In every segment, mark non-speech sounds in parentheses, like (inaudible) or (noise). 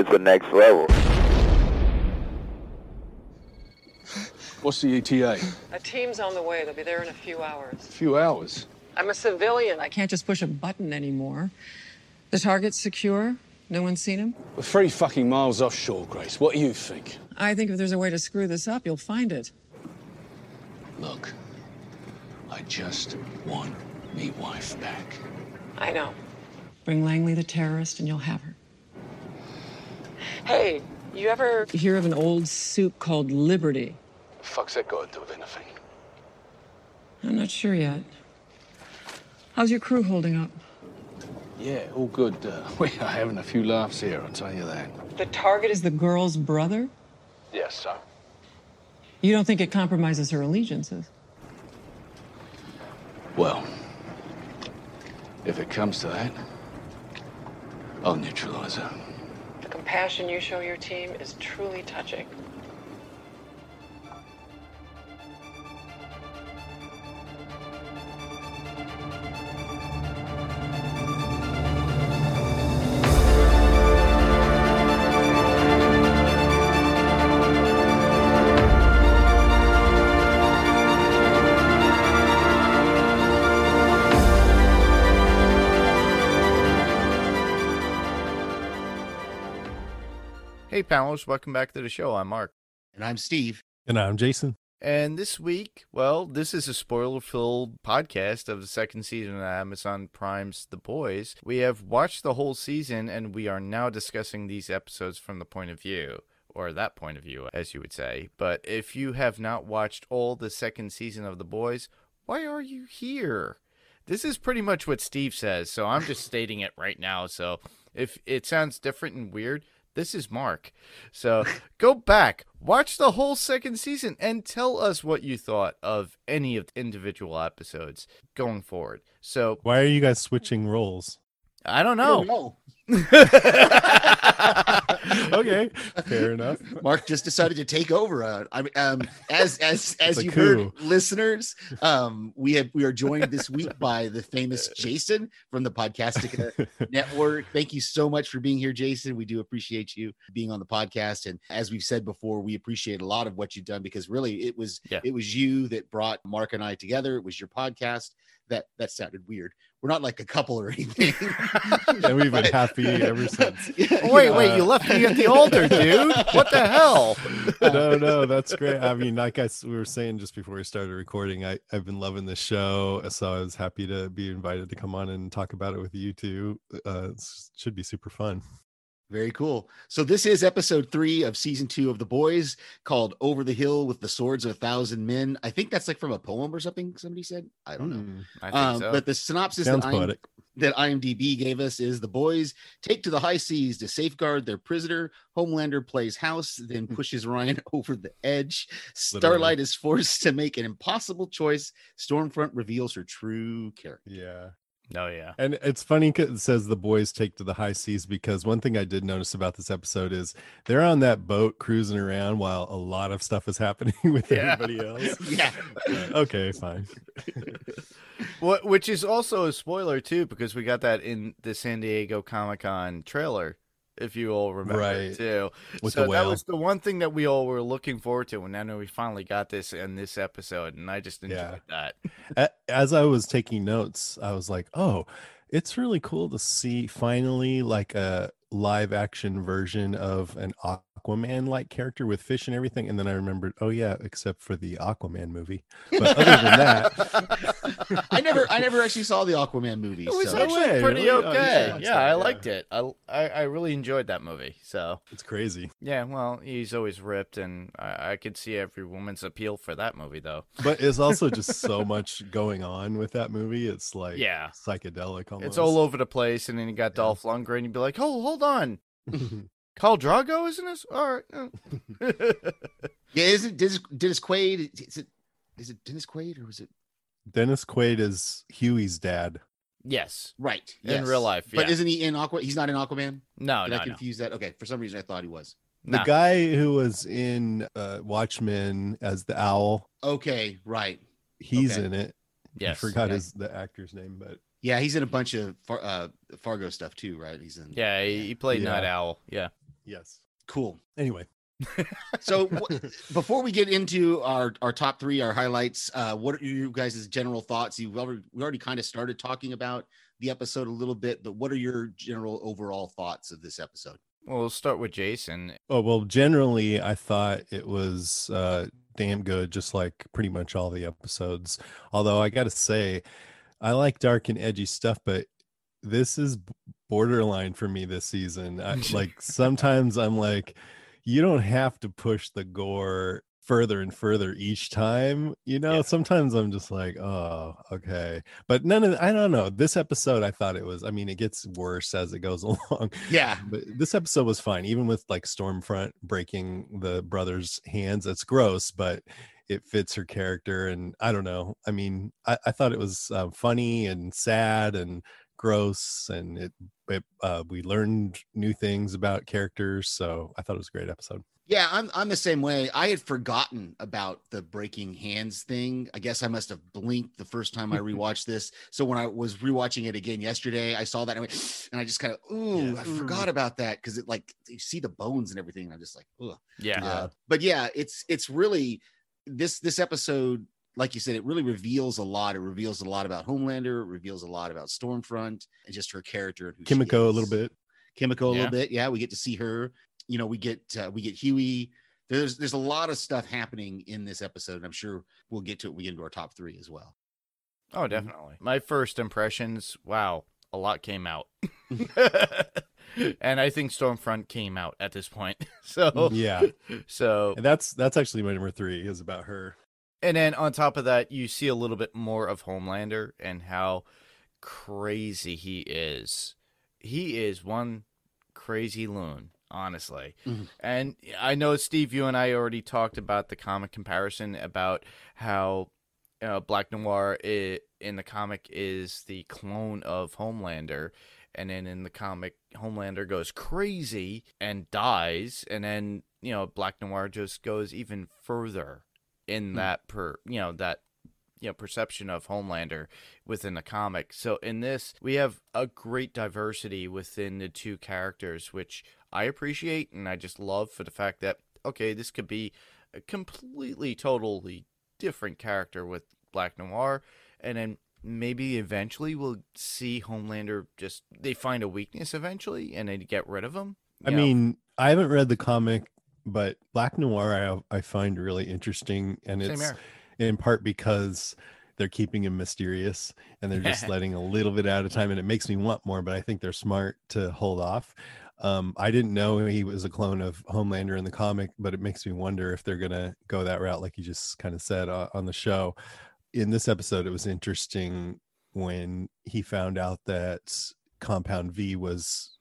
it's the next level. What's the ETA? A team's on the way. They'll be there in a few hours. A few hours. I'm a civilian. I can't just push a button anymore. The target's secure. No one's seen him. We're three fucking miles offshore, Grace. What do you think? I think if there's a way to screw this up, you'll find it. Look, I just want me wife back. I know. Bring Langley the terrorist and you'll have her. Hey, you ever hear of an old supe called Liberty? The Fuck's that got to do with anything? I'm not sure yet. How's your crew holding up? Yeah, all good. Uh, (laughs) we are having a few laughs here, I'll tell you that. The target is the girl's brother? Yes, sir. You don't think it compromises her allegiances? Well, if it comes to that, I'll neutralize her. The compassion you show your team is truly touching. Panelists, welcome back to the show. I'm Mark. And I'm Steve. And I'm Jason. And this week, well, this is a spoiler filled podcast of the second season of Amazon Prime's The Boys. We have watched the whole season and we are now discussing these episodes from the point of view, or that point of view, as you would say. But if you have not watched all the second season of The Boys, why are you here? This is pretty much what Steve says, so I'm just (laughs) stating it right now. So if it sounds different and weird, this is Mark. So go back, watch the whole second season, and tell us what you thought of any of the individual episodes going forward. So Why are you guys switching roles? I don't I don't know. (laughs) okay, fair enough. Mark just decided to take over. Uh, I mean, um, as as (laughs) as you coup. heard, listeners, um, we have we are joined this (laughs) week by the famous Jason from the Podcastica Network. Thank you so much for being here, Jason. We do appreciate you being on the podcast, and as we've said before, we appreciate a lot of what you've done because really, it was Yeah. it was you that brought Mark and I together. It was your podcast. That that sounded weird. We're not like a couple or anything. and we've been But- happy (laughs) ever since. Yeah, Wait, know, wait, you left me at the altar, dude. What the hell? (laughs) no, no, that's great. I mean, like I s- we were saying just before we started recording, I I've been loving the show, so I was happy to be invited to come on and talk about it with you two. Uh, it should be super fun. Very cool. So this is episode three of season two of The Boys, called "Over the Hill with the Swords of a Thousand Men." I think that's like from a poem or something. Somebody said. I don't know. Hmm, I think Um, so. But the synopsis Sounds that, IM- poetic. That IMDb gave us is: The boys take to the high seas to safeguard their prisoner. Homelander plays house, then hmm. pushes Ryan (laughs) over the edge. Literally. Starlight is forced to make an impossible choice. Stormfront reveals her true character. Yeah. Oh yeah. And it's funny 'cause it says the boys take to the high seas because one thing I did notice about this episode is they're on that boat cruising around while a lot of stuff is happening (laughs) with Yeah. everybody (laughs) else. Yeah. Okay, fine. (laughs) What, which is also a spoiler too, because we got that in the San Diego Comic Con trailer, if you all remember Right. too. With so that was the one thing that we all were looking forward to, and know we finally got this in this episode, and I just enjoyed Yeah. that. As I was taking notes, I was like, "Oh, it's really cool to see finally like a live action version of an Aquaman like character with fish and everything." And then I remembered, "Oh yeah, except for the Aquaman movie." But other than that, (laughs) (laughs) I never, I never actually saw the Aquaman movie. It was so- actually way, pretty really? Oh, okay. should watch yeah, that, I yeah. liked it. I, I I really enjoyed that movie. So it's crazy. yeah, well, he's always ripped, and I, I could see every woman's appeal for that movie, though. But it's also (laughs) just so much going on with that movie. It's like Yeah. psychedelic almost. It's all over the place, and then you got Dolph Lundgren. You'd be like, oh, hold on, (laughs) Khal Drago, isn't this? All right. Yeah, is it Dennis, Dennis Quaid? Is it is it Dennis Quaid or was it Dennis Quaid is Huey's dad. yes. right In yes. real life, But yeah. isn't he in Aqua? He's not in Aquaman. No, Did no, I no. confuse that? Okay, for some reason I thought he was. The No. guy who was in uh, Watchmen as the owl, Okay, right. he's Okay. in it. Yes. I forgot okay. his the actor's name, but Yeah, he's in a bunch of Far, uh, Fargo stuff too, right? He's in. Yeah, he, he played Yeah. Nite Owl. Yeah. Yes. Cool. Anyway, So (laughs) w- before we get into our our top three, our highlights, uh, what are you guys' general thoughts? You've already we already kind of started talking about the episode a little bit, but what are your general overall thoughts of this episode? Well, we'll start with Jason. oh well, generally I thought it was uh damn good, just like pretty much all the episodes. Although I gotta say, I like dark and edgy stuff, but this is borderline for me this season. I, (laughs) like sometimes I'm like, you don't have to push the gore further and further each time. You know, Yeah. sometimes I'm just like, oh, okay. But none of I don't know. This episode, I thought it was. I mean, it gets worse as it goes (laughs) along. Yeah, But this episode was fine, even with like Stormfront breaking the brother's hands. It's gross, but it fits her character. And I don't know. I mean, I, I thought it was uh, funny and sad and gross, and it, it uh, we learned new things about characters. So I thought it was a great episode. yeah, I'm I'm the same way. I had forgotten about the breaking hands thing. I guess I must have blinked the first time I (laughs) rewatched this. So when I was rewatching it again yesterday, I saw that and I, went, (gasps) and I just kind of, ooh, Yeah. I forgot about that because it like you see the bones and everything. And I'm just like, ugh. Yeah. Uh, but yeah, it's it's really this this episode, like you said, it really reveals a lot. It reveals a lot about Homelander. It reveals a lot about Stormfront and just her character and who Kimiko a little bit. Kimiko a Yeah. little bit. Yeah, we get to see her. You know, we get uh, we get Huey. There's there's a lot of stuff happening in this episode, and I'm sure we'll get to it. when We get into our top three as well. Oh, definitely. My first impressions, wow, a lot came out. (laughs) (laughs) and I think Stormfront came out at this point. (laughs) So, Yeah, so and that's that's actually my number three is about her. And then on top of that, you see a little bit more of Homelander and how crazy he is. He is one crazy loon, honestly. Mhm. And I know Steve, you and I already talked about the comic comparison about how uh, Black Noir i- in the comic is the clone of Homelander, and then in the comic, Homelander goes crazy and dies, and then you know Black Noir just goes even further in Hmm. that per you know that you know perception of Homelander within the comic. So in this, we have a great diversity within the two characters, which I appreciate and I just love for the fact that okay, this could be a completely totally different character with Black Noir and then maybe eventually we'll see Homelander just they find a weakness eventually and they get rid of him. I know? mean, I haven't read the comic, but Black Noir I I find really interesting, and Same it's here. in part because they're keeping him mysterious and they're just (laughs) letting a little bit out of time, and it makes me want more. But I think they're smart to hold off. Um, I didn't know he was a clone of Homelander in the comic, but it makes me wonder if they're gonna go that route, like you just kind of said uh, on the show. In this episode, it was interesting when he found out that Compound V was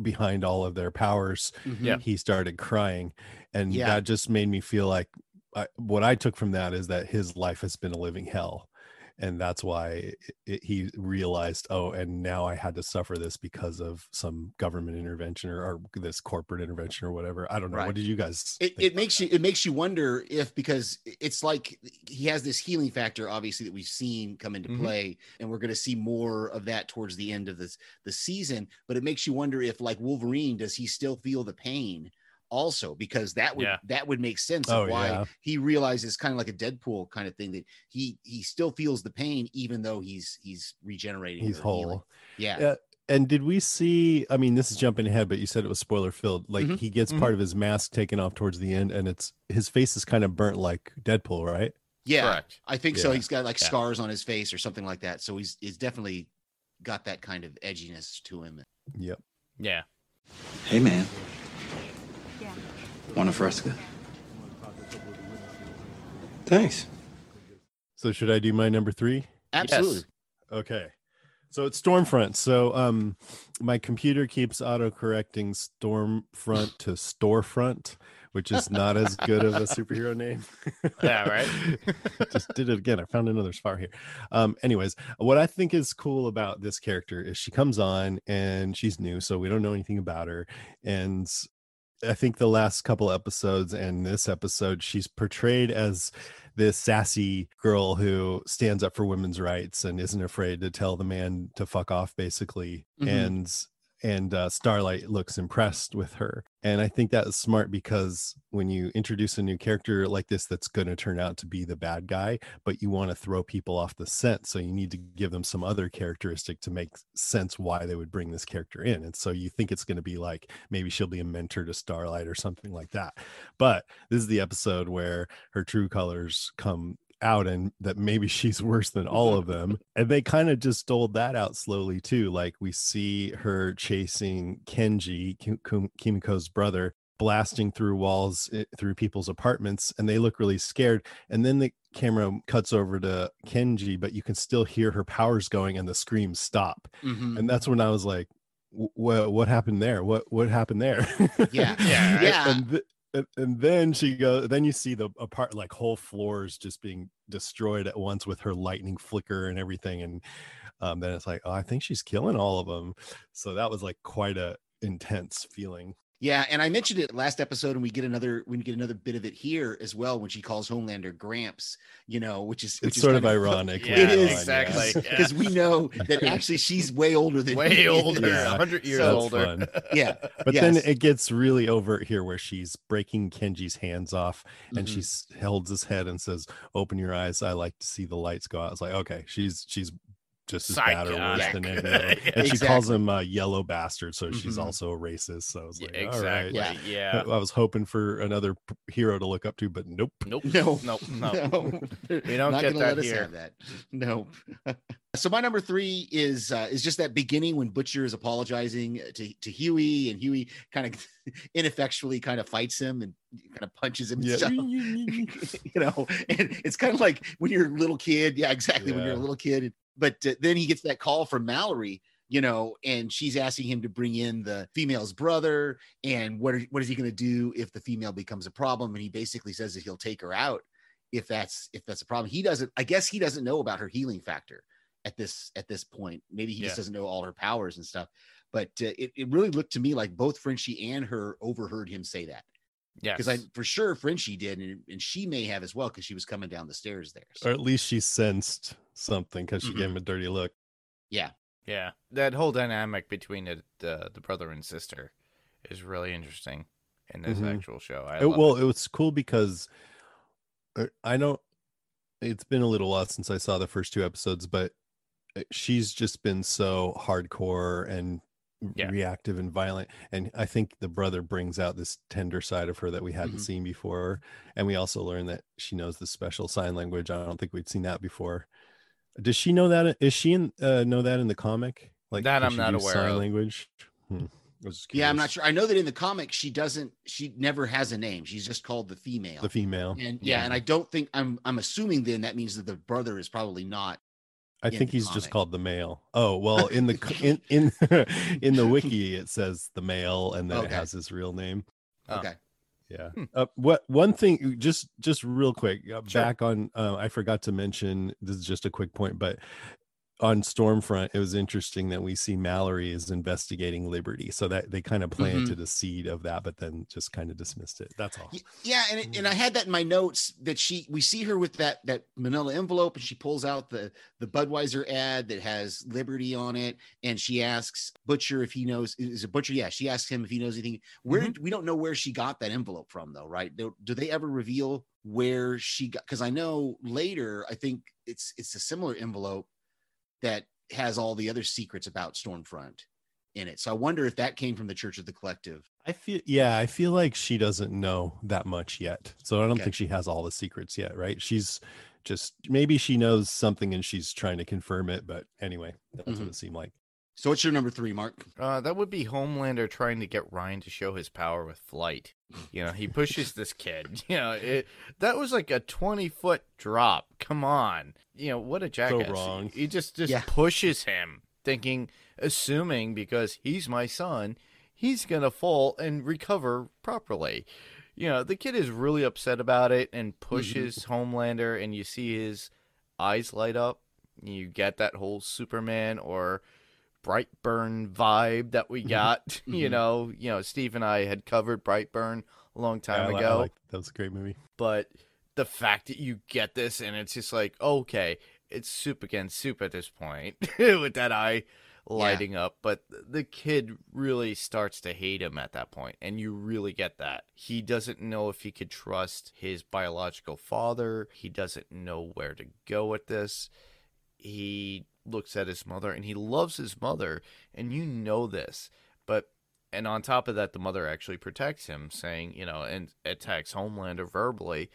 behind all of their powers mm-hmm. Yeah. he started crying and Yeah. that just made me feel like I, what i took from that is that his life has been a living hell and that's why it, it, he realized oh and now i had to suffer this because of some government intervention or, or this corporate intervention or whatever i don't know Right. what did you guys it, it makes you it makes you wonder if because it's like he has this healing factor obviously that we've seen come into Mhm. play and we're going to see more of that towards the end of this the season but it makes you wonder if like wolverine does he still feel the pain also because that would Yeah. that would make sense Oh, of why yeah. he realizes kind of like a deadpool kind of thing that he he still feels the pain even though he's he's regenerating he's or healing. whole yeah Yeah. and did we see i mean this is jumping ahead but you said it was spoiler filled like Mhm. he gets Mhm. part of his mask taken off towards the end and it's his face is kind of burnt like deadpool right yeah Correct. I think so. He's got like Yeah. scars on his face or something like that. So he's he's definitely got that kind of edginess to him. yep Yeah. Hey, man. Yeah. Want a fresca? Thanks. so should i do my number three Absolutely. Okay. So it's Stormfront. So um my computer keeps auto correcting Stormfront to Storefront, which is not as good of a (laughs) superhero name. Yeah, right? (laughs) Just did it again. I found another spar here. Um anyways, what I think is cool about this character is she comes on and she's new, so we don't know anything about her and I think the last couple episodes and this episode she's portrayed as this sassy girl who stands up for women's rights and isn't afraid to tell the man to fuck off basically Mhm. and and uh, Starlight looks impressed with her. And I think that is smart because when you introduce a new character like this, that's going to turn out to be the bad guy, but you want to throw people off the scent. So you need to give them some other characteristic to make sense why they would bring this character in. And so you think it's going to be like maybe she'll be a mentor to Starlight or something like that. But this is the episode where her true colors come out and that maybe (laughs) she's worse than all of them. (laughs) and they kind of just doled that out slowly too. Like we see her chasing Kenji, Kim- Kim- Kimiko's brother, blasting through walls eh, through people's apartments and they look really scared. And then the camera cuts over to Kenji, but you can still hear her powers going and the screams stop. Mhm. And that's when I was like, what what happened there? What what happened there? Yeah. (laughs) Yeah, Yeah. and, th- and, then she goes then you see the apart like whole floors just being destroyed at once with her lightning flicker and everything. And um, then it's like oh i think she's killing all of them so that was like quite a intense feeling Yeah, and I mentioned it last episode, and we get another we get another bit of it here as well when she calls Homelander Gramps. You know, which is which it's is sort of kind ironic (laughs) Yeah, It later is on, exactly. (laughs) yeah. because we know that actually she's way older than Way older, Yeah. hundred years So- older. fun. (laughs) Yeah, but then it gets really overt here where she's breaking kenji's hands off and Mhm. she holds his head and says open your eyes i like to see the lights go out it's like okay she's she's just as bad or worse than any (laughs) other. Yeah. and she calls him a yellow bastard so she's Mhm. also a racist so i was like all right exactly. Yeah. Yeah. (laughs) I was hoping for another hero to look up to, but nope. Nope. (laughs) No. Nope. No. we don't Not get gonna that let us here. have that. No. so my number three is uh, is just that beginning when Butcher is apologizing to, to Huey, and Huey kind of ineffectually kind of fights him and kind of punches him. Yeah. stuff. you know, and it's kind of like when you're a little kid. Yeah, exactly. When you're a little kid, but uh, then he gets that call from Mallory. You know, and she's asking him to bring in the female's brother, and what are, what is he going to do if the female becomes a problem? And he basically says that he'll take her out if that's if that's a problem. He doesn't. I guess he doesn't know about her healing factor at this at this point. Maybe he Yeah. just doesn't know all her powers and stuff. But uh, it it really looked to me like both Frenchie and her overheard him say that Yes. because I for sure Frenchie did, and, and she may have as well because she was coming down the stairs there. Or at least she sensed something because she gave Mhm. him a dirty look. yeah, Yeah, that whole dynamic between it, the the brother and sister is really interesting in this Mhm. actual show. I It- well, it. it was cool because uh, I know it's been a little while since I saw the first two episodes, but uh, she's just been so hardcore and Yeah. reactive and violent. And I think the brother brings out this tender side of her that we hadn't Mhm. seen before. And we also learned that she knows the special sign language. I don't think we'd seen that before. Does she know that? Is she in, uh, know that in the comic? Like That I'm not aware sign of. language. Hmm. I was just yeah. I'm not sure. I know that in the comic she doesn't. She never has a name. She's just called the female. The female. and yeah, Yeah. and I don't think I'm. I'm assuming then that means that the brother is probably not. I think he's just called the male. Oh well, in the (laughs) in in (laughs) in the (laughs) wiki it says the male, and then it has his real name. Oh. Okay. Yeah. Hmm. Uh, what one thing, just just real quick, uh, Sure. back on. Uh, I forgot to mention. This is just a quick point, but on Stormfront, it was interesting that we see Mallory is investigating Liberty, so that they kind of Mm-hmm. planted a seed of that, but then just kind of dismissed it. That's all. Y- Yeah, and it, and I had that in my notes that she we see her with that that manila envelope and she pulls out the the Budweiser ad that has Liberty on it and she asks Butcher if he knows is it Butcher? Yeah, she asks him if he knows anything. Where Mm-hmm. we don't know where she got that envelope from though, right? Do, do they ever reveal where she got? Because I know later I think it's it's a similar envelope that has all the other secrets about Stormfront in it. So I wonder if that came from the Church of the Collective. I feel yeah, I feel like she doesn't know that much yet. So I don't Okay. think she has all the secrets yet, right? She's just maybe she knows something and she's trying to confirm it, but anyway, that's Mhm. what it seemed like. So what's your number three, Mark? Uh, that would be Homelander trying to get Ryan to show his power with flight. You know, he pushes this kid. (laughs) You know, it, that was like a twenty foot drop. Come on, you know what a jackass! So wrong. He just just Yeah. pushes him, thinking, assuming because he's my son, he's gonna fall and recover properly. You know, the kid is really upset about it and pushes Homelander, and you see his eyes light up. You get that whole Superman or Brightburn vibe that we got. (laughs) you Mhm. know, you know, Steve and I had covered Brightburn a long time Yeah, ago, like- that was a great movie. but the fact that you get this and it's just like, okay, it's supe against supe at this point (laughs) with that eye lighting up, but the kid really starts to hate him at that point, and you really get that. He doesn't know if he could trust his biological father. He doesn't know where to go with this. He looks at his mother and he loves his mother, and you know this, but and on top of that, the mother actually protects him, saying, you know, and attacks Homelander verbally,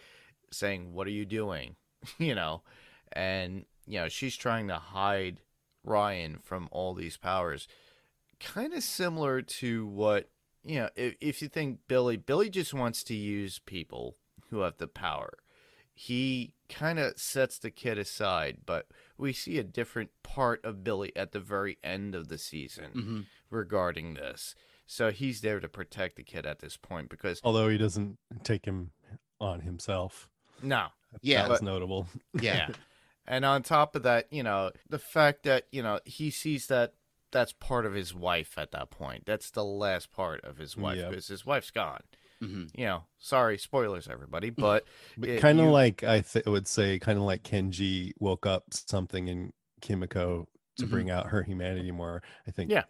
saying, "What are you doing?" (laughs) you know, and you know she's trying to hide Ryan from all these powers, kind of similar to what you know. If, if you think Billy, Billy just wants to use people who have the power. He kind of sets the kid aside, but we see a different part of Billy at the very end of the season Mhm. regarding this. So he's there to protect the kid at this point because Although he doesn't take him on himself. no, Yeah, that was but- notable. yeah, (laughs) And on top of that, you know, the fact that, you know, he sees that that's part of his wife at that point. That's the last part of his wife Yep. because his wife's gone. Mhm. You know, sorry, spoilers, everybody, (laughs) but But kind of you- like I th- would say, kind of like Kenji woke up something in Kimiko to Mhm. bring out her humanity more. I think Yeah.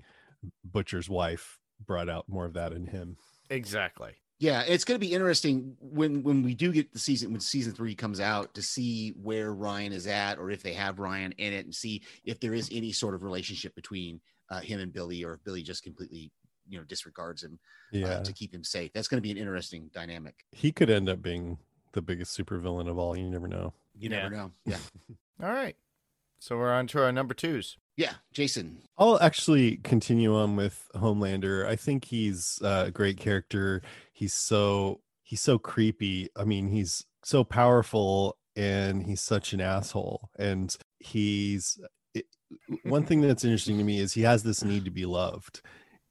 Butcher's wife brought out more of that in him. exactly. yeah. It's going to be interesting when when we do get the season when season three comes out to see where Ryan is at, or if they have Ryan in it, and see if there is any sort of relationship between uh, him and Billy, or if Billy just completely you know disregards him Yeah, uh, to keep him safe. That's going to be an interesting dynamic. he could end up being the biggest supervillain of all. You never know. You Yeah. never know. Yeah, (laughs) All right. So we're on to our number twos. yeah. Jason, I'll actually continue on with Homelander. I think he's uh, a great character. He's so he's so creepy. I mean, he's so powerful and he's such an asshole. And he's it, one thing that's interesting to me is he has this need to be loved.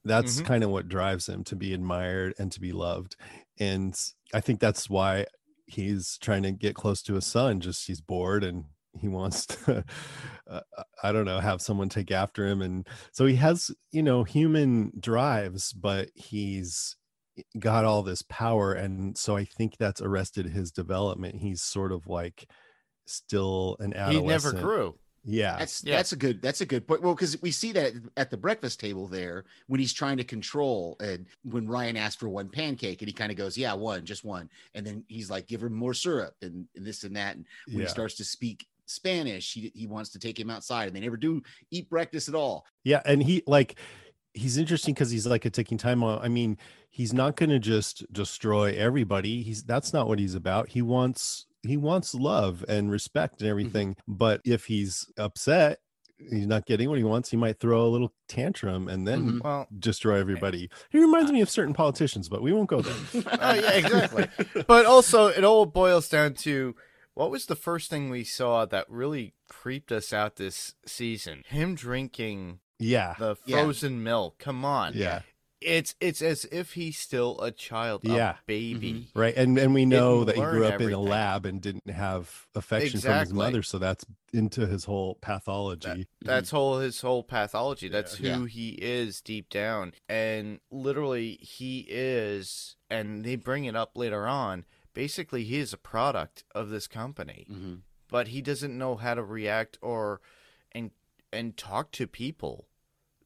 That's Mhm. kind of what drives him to be admired and to be loved. And I think that's why he's trying to get close to his son. Just he's bored and he wants to (laughs) uh, i don't know have someone take after him and so he has you know human drives but he's got all this power and so i think that's arrested his development he's sort of like still an adolescent. He never grew. Yeah That's Yeah. that's a good that's a good point. Well, because we see that at the breakfast table there when he's trying to control and when Ryan asked for one pancake and he kind of goes, Yeah, one, just one. And then he's like, give him more syrup and, and this and that. And when yeah he starts to speak Spanish, he, he wants to take him outside and they never do eat breakfast at all. yeah and he like he's interesting because he's like a ticking time bomb i mean he's not going to just destroy everybody he's that's not what he's about he wants he wants love and respect and everything but if he's upset he's not getting what he wants he might throw a little tantrum and then Mhm. Well, destroy everybody he reminds me of certain politicians but we won't go there (laughs) oh yeah, exactly. but also, it all boils down to what was the first thing we saw that really creeped us out this season? Him drinking yeah the Yeah. frozen milk. Come on. yeah It's it's as if he's still a child, a Yeah. baby. right and and we know that he grew up in a lab and didn't have affection from his mother so that's into his whole pathology That's whole his whole pathology. That's Yeah. who he is deep down. And literally he is and they bring it up later on. Basically he is a product of this company. Mhm. But he doesn't know how to react or and and talk to people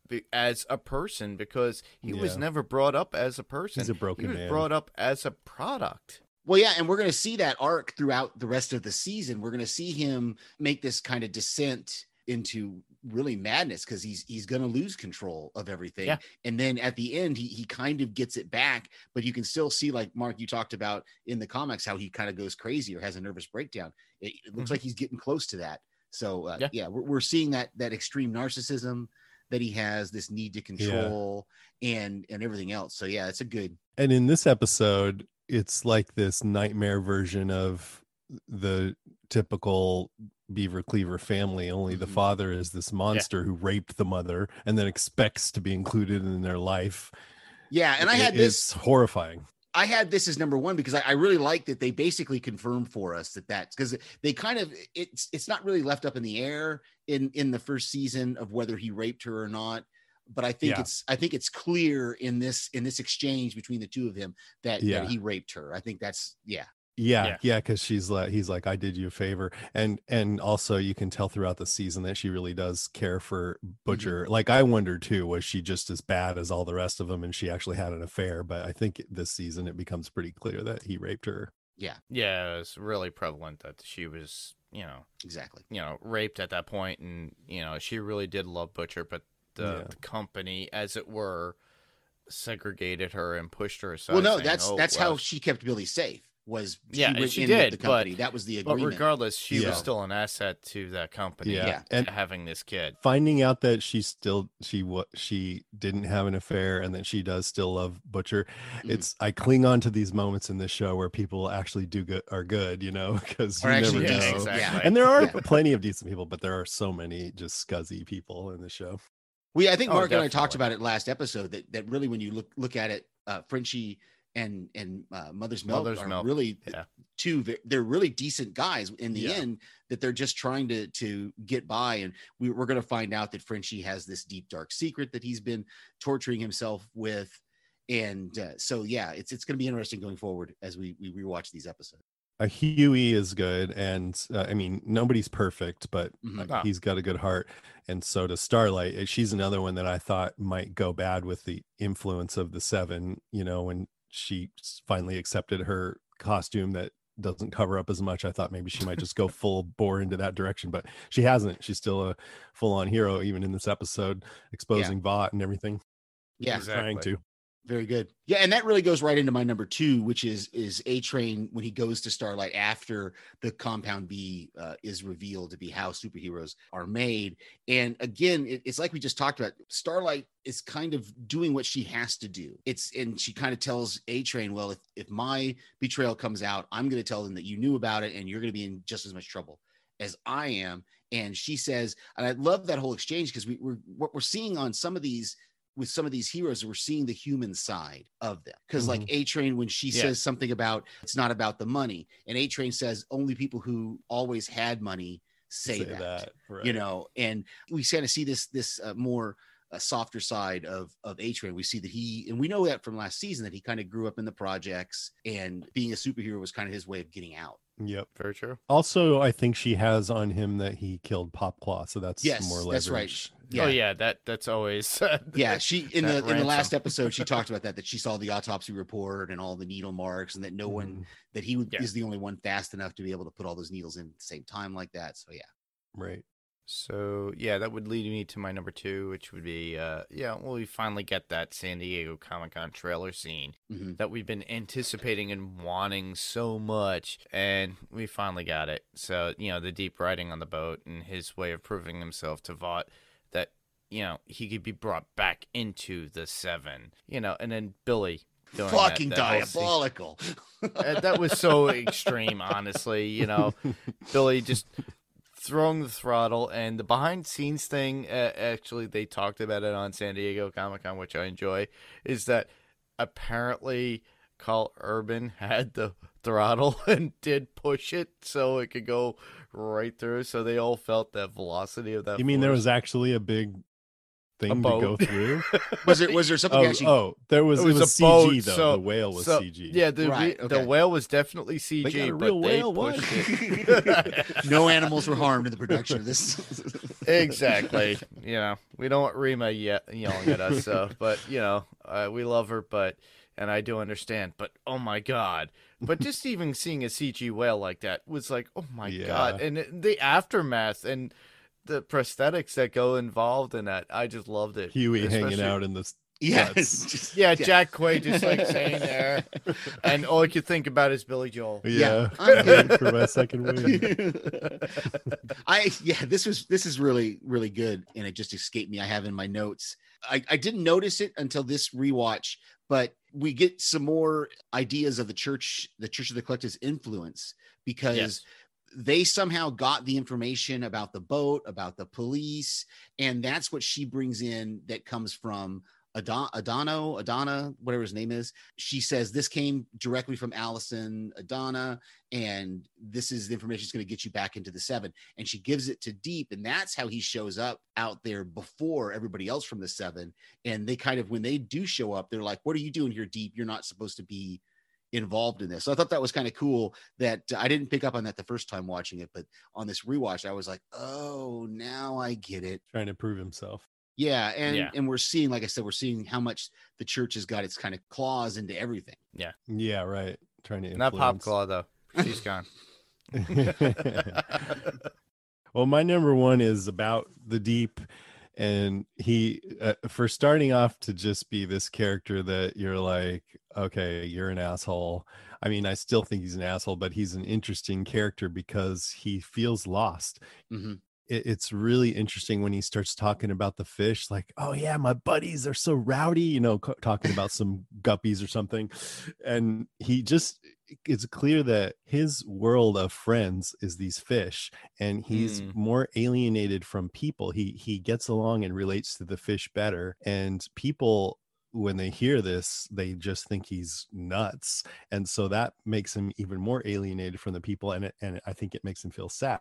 be- as a person because he was never brought up as a person. He's a broken he was man. brought up as a product. Well, yeah, and we're going to see that arc throughout the rest of the season. We're going to see him make this kind of descent into really madness because he's he's going to lose control of everything. Yeah. And then at the end, he he kind of gets it back, but you can still see, like Mark, you talked about in the comics, how he kind of goes crazy or has a nervous breakdown. It, it looks Mhm. like he's getting close to that. So uh, Yeah. yeah, we're, we're seeing that that extreme narcissism that he has, this need to control, and and everything else. So yeah, it's a good. and in this episode it's like this nightmare version of the typical beaver cleaver family only the Mhm. father is this monster who raped the mother and then expects to be included in their life Yeah, and I had this. horrifying I had this as number one because I, I really like that they basically confirmed for us that that's because they kind of it's it's not really left up in the air in in the first season of whether he raped her or not. But I think Yeah. it's I think it's clear in this in this exchange between the two of them that, Yeah. that he raped her. I think that's yeah. Yeah, Yeah. yeah, because she's like he's like, I did you a favor. And and also you can tell throughout the season that she really does care for mm-hmm. Butcher. Like I wonder too, was she just as bad as all the rest of them and she actually had an affair? But I think this season it becomes pretty clear that he raped her. Yeah, Yeah, it's really prevalent that she was, you know, exactly. you know, raped at that point, and you know, she really did love Butcher, but the, Yeah. the company, as it were, segregated her and pushed her aside. Well, no, saying, that's "Oh, that's how she kept Billy safe. Was Yeah, went she in did, the company. but- that was the agreement. But regardless, she Yeah. was still an asset to that company. Yeah. Yeah. And having this kid. finding out that she still she what she didn't have an affair and that she does still love Butcher. Mhm. It's I cling on to these moments in this show where people actually do good are good, you know, (laughs) because you actually never know. exactly. yeah. And there are Yeah. plenty of decent people, but there are so many just scuzzy people in the show. We, I think Oh, Mark and I talked about it last episode that that really when you look look at it, uh, Frenchie and and uh, Mother's Milk Mother's are Milk, really yeah. two. They're really decent guys in the Yeah. end. That they're just trying to to get by, and we, we're going to find out that Frenchie has this deep dark secret that he's been torturing himself with, and uh, so yeah, it's it's going to be interesting going forward as we we rewatch these episodes. Uh, Huey is good, and uh, I mean nobody's perfect, but Mhm. uh, Ah. he's got a good heart, and so does Starlight. She's another one that I thought might go bad with the influence of the Seven. You know, when she finally accepted her costume that doesn't cover up as much, I thought maybe she might just go full bore into that direction, but she hasn't. She's still a full-on hero, even in this episode, exposing Vought and everything. Yeah, trying to. Very good. Yeah, and that really goes right into my number two, which is is A Train when he goes to Starlight after the Compound V uh, is revealed to be how superheroes are made. And again, it- it's like we just talked about. Starlight is kind of doing what she has to do. It's and she kind of tells A Train, "Well, if if my betrayal comes out, I'm going to tell them that you knew about it, and you're going to be in just as much trouble as I am." And she says, and I love that whole exchange because we, we're what we're seeing on some of these with some of these heroes we're seeing the human side of them because like a train when she Yeah. says something about it's not about the money and a train says only people who always had money say, that, you right. know and we kind of see this this uh, more uh, softer side of of a train we see that he and we know that from last season that he kind of grew up in the projects and being a superhero was kind of his way of getting out Yep. Very true. Also, I think she has on him that he killed Popclaw, so that's Yes, more that's right. Leverage. Oh yeah, that that's always. (laughs) yeah she in the in the last episode she talked about (laughs) that that she saw the autopsy report and all the needle marks and that no one Mhm. that he would, Yeah. is the only one fast enough to be able to put all those needles in at the same time like that so yeah Right. So yeah, that would lead me to my number two, which would be uh yeah, well we finally get that San Diego Comic Con trailer scene Mhm. that we've been anticipating and wanting so much, and we finally got it. So you know the deep writing on the boat and his way of proving himself to Vought you know he could be brought back into the Seven, you know, and then Billy doing that- fucking that whole diabolical Uh, that was so (laughs) extreme, honestly. You know, Billy just throwing the throttle and the behind scenes thing. Uh, actually, they talked about it on San Diego Comic Con, which I enjoy. Is that apparently Karl Urban (laughs) had the throttle (laughs) and did push it so it could go right through. So they all felt that velocity of that. You mean there was actually a big thing to go through? (laughs) was there was there something oh, actually oh, there was It it was was, a boat, CG though. so- the whale was So, CG. Yeah, the Right, re- okay. the whale was definitely CG, got a real they whale, what? pushed it. (laughs) no animals were harmed in the production of this (laughs) exactly. You know, we don't want Rima yet yelling at us. So, but you know, uh, we love her, but and I do understand. But oh my god! But just even seeing a CG whale like that was like, oh my Yeah. god! And the aftermath and the prosthetics that go involved in that, I just loved it. Huey hanging out in this. yeah That's- it's just- Yeah, Jack Quaid just like (laughs) saying there, and all I could think about is Billy Joel. Yeah, (laughs) I'm for my second win. (laughs) I yeah, this was this is really really good, and it just escaped me. I have in my notes. I, I didn't notice it until this rewatch, but we get some more ideas of the church, the Church of the Collective's influence because Yes. They somehow got the information about the boat, about the police, and that's what she brings in that comes from Adon- Adano, Adana, whatever his name is. She says this came directly from Allison Adana, and this is the information that's going to get you back into the seven. And she gives it to Deep, and that's how he shows up out there before everybody else from the seven. And they kind of, when they do show up, they're like, "What are you doing here, Deep? You're not supposed to be." Involved in this. So I thought that was kind of cool that uh, I didn't pick up on that the first time watching it, but on this rewatch, I was like, oh, now I get it. Trying to prove himself. Yeah, and Yeah. and we're seeing, like I said, we're seeing how much the church has got its kind of claws into everything. Yeah, Yeah. right. Trying to Not Pop. Claw though. She's gone. (laughs) (laughs) well, my number one is about the deep, and he uh, for starting off to just be this character that you're like, okay, you're an asshole. I mean, I still think he's an asshole, but he's an interesting character because he feels lost. Mhm. It, it's really interesting when he starts talking about the fish, like, oh yeah, my buddies are so rowdy, you know, co- talking about (laughs) some guppies or something, and he just it's clear that his world of friends is these fish and he's Mm. more alienated from people. He he gets along and relates to the fish better and people when they hear this they just think he's nuts. And so that makes him even more alienated from the people and it, and i think it makes him feel sad.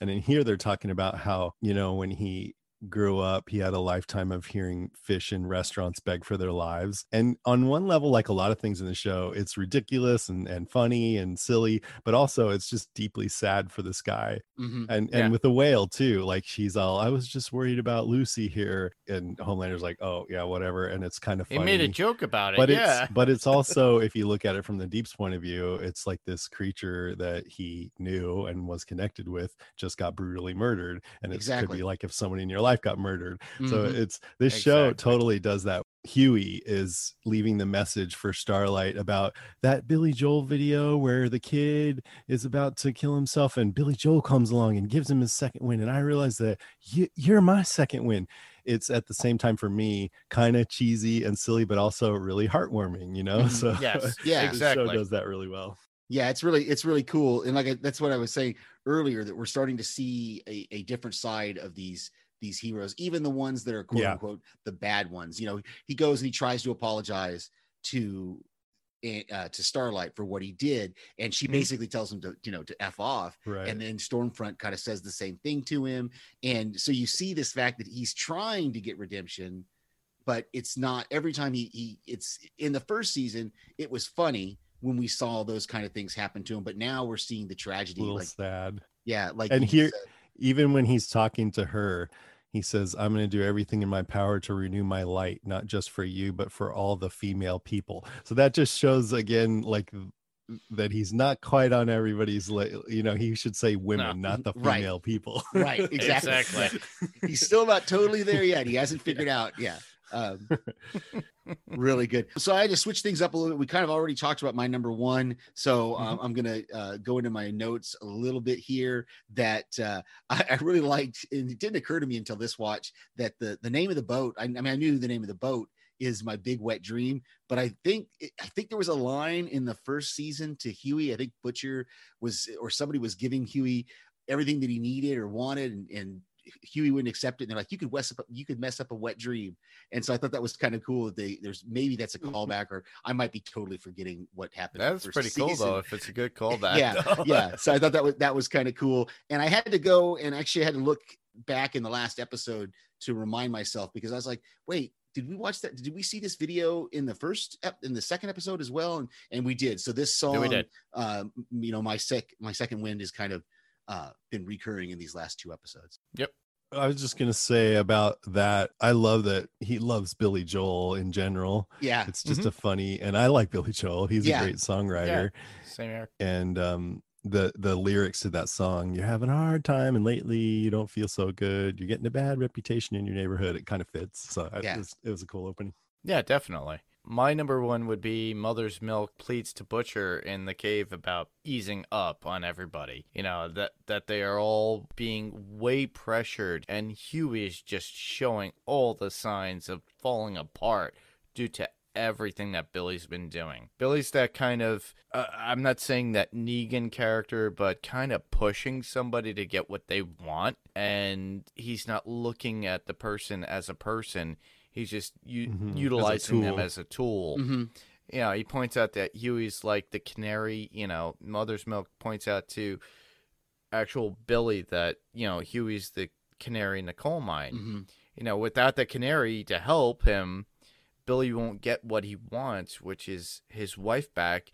And in here they're talking about how you know when he grew up he had a lifetime of hearing fish in restaurants beg for their lives and on one level like a lot of things in the show it's ridiculous and, and funny and silly but also it's just deeply sad for this guy Mhm. and Yeah. and with the whale too like she's all i was just worried about lucy here and homelander's like oh yeah whatever and it's kind of He made a joke about it. but yeah. it's but it's also (laughs) if you look at it from the deep's point of view it's like this creature that he knew and was connected with just got brutally murdered and it could be like if someone in your life got murdered so Mhm. it's this show totally does that huey is leaving the message for starlight about that billy joel video where the kid is about to kill himself and billy joel comes along and gives him his second win and i realize that you, you're my second win it's at the same time for me kind of cheesy and silly but also really heartwarming you know (laughs) Mhm. so Yes, (laughs) Yeah. the show exactly. does that really well yeah it's really it's really cool and like I, that's what i was saying earlier that we're starting to see a, a different side of these these heroes even the ones that are quote Yeah. unquote the bad ones you know he goes and he tries to apologize to uh, to starlight for what he did and she Mhm. basically tells him to you know to f off right and then stormfront kind of says the same thing to him and so you see this fact that he's trying to get redemption but it's not every time he he it's in the first season it was funny when we saw those kind of things happen to him but now we're seeing the a tragedy little like sad yeah like and here said. even when he's talking to her he says i'm going to do everything in my power to renew my light not just for you but for all the female people so that just shows again like that he's not quite on everybody's li- you know he should say women No. not the Right. female people right (laughs) exactly Exactly. (laughs) he's still not totally there yet he hasn't figured out yeah um, (laughs) really good. So i had to switch things up a little bit. We kind of already talked about my number one. So um, i'm gonna uh, go into my notes a little bit here that uh, I, I really liked and it didn't occur to me until this watch that the the name of the boat I, I mean i knew the name of the boat is my big wet dream but i think i think there was a line in the first season to huey. I think butcher was or somebody was giving huey everything that he needed or wanted and, and Huey wouldn't accept it. And they're like, you could mess up, you could mess up a wet dream. And so I thought that was kind of cool. That they there's maybe that's a callback, or I might be totally forgetting what happened. in the That's first pretty cool though. If it's a good (laughs) callback. Yeah, yeah. So I thought that was that was kind of cool. And I had to go and actually I had to look back in the last episode to remind myself because I was like, wait, did we watch that? Did we see this video in the first ep- in the second episode as well? And and we did. So this song, Yeah, we did. Uh, you know, my sec my second wind is kind of uh been recurring in these last two episodes. Yep. I was just going to say about that i love that he loves billy joel in general Yeah. it's just a funny and i like billy joel he's Yeah. a great songwriter Same here. and um the the lyrics to that song you're having a hard time and lately you don't feel so good you're getting a bad reputation in your neighborhood it kind of fits so I, it, was, it was a cool opening Yeah, definitely. My number one would be Mother's Milk pleads to Butcher in the cave about easing up on everybody. You know, that that they are all being way pressured and Huey is just showing all the signs of falling apart due to everything that Billy's been doing. Billy's that kind of uh, I'm not saying that Negan character, but kind of pushing somebody to get what they want and he's not looking at the person as a person. He's just u- Mhm, as utilizing them as a tool. Mhm. You know, he points out that Huey's like the canary. You know, Mother's Milk points out to actual Billy that you know Huey's the canary in the coal mine. Mhm. You know, without the canary to help him, Billy won't get what he wants, which is his wife back.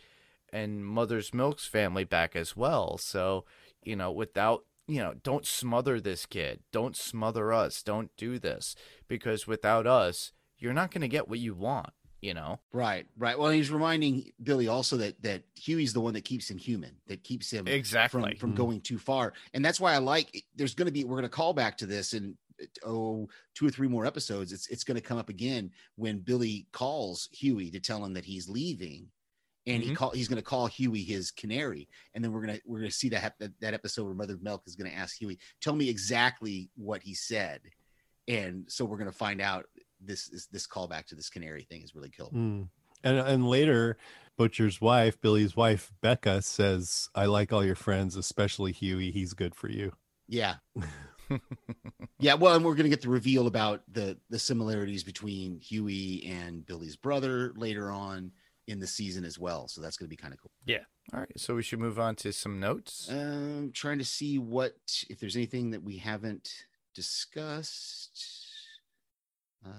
and Mother's Milk's family back as well. So, you know, without you know, don't smother this kid. Don't smother us. Don't do this because without us, you're not going to get what you want, you know? Right, right. Well, he's reminding Billy also that that Huey's the one that keeps him human, that keeps him Exactly. from from Mhm. going too far, and that's why I like. There's going to be we're going to call back to this in oh two or three more episodes. It's it's going to come up again when Billy calls Huey to tell him that he's leaving, and he Mhm. call he's going to call Huey his canary, and then we're gonna we're gonna see that that, that episode where Mother Milk is going to ask Huey, tell me exactly what he said, and so we're going to find out. This is this callback to this canary thing is really cool. Mm. And and later, Butcher's wife, Billy's wife, Becca says, "I like all your friends, especially Huey. He's good for you." Yeah. (laughs) yeah, well, and we're gonna get the reveal about the the similarities between Huey and Billy's brother later on in the season as well. So that's gonna be kind of cool. Yeah. All right. So we should move on to some notes. Um trying to see what if there's anything that we haven't discussed. Uh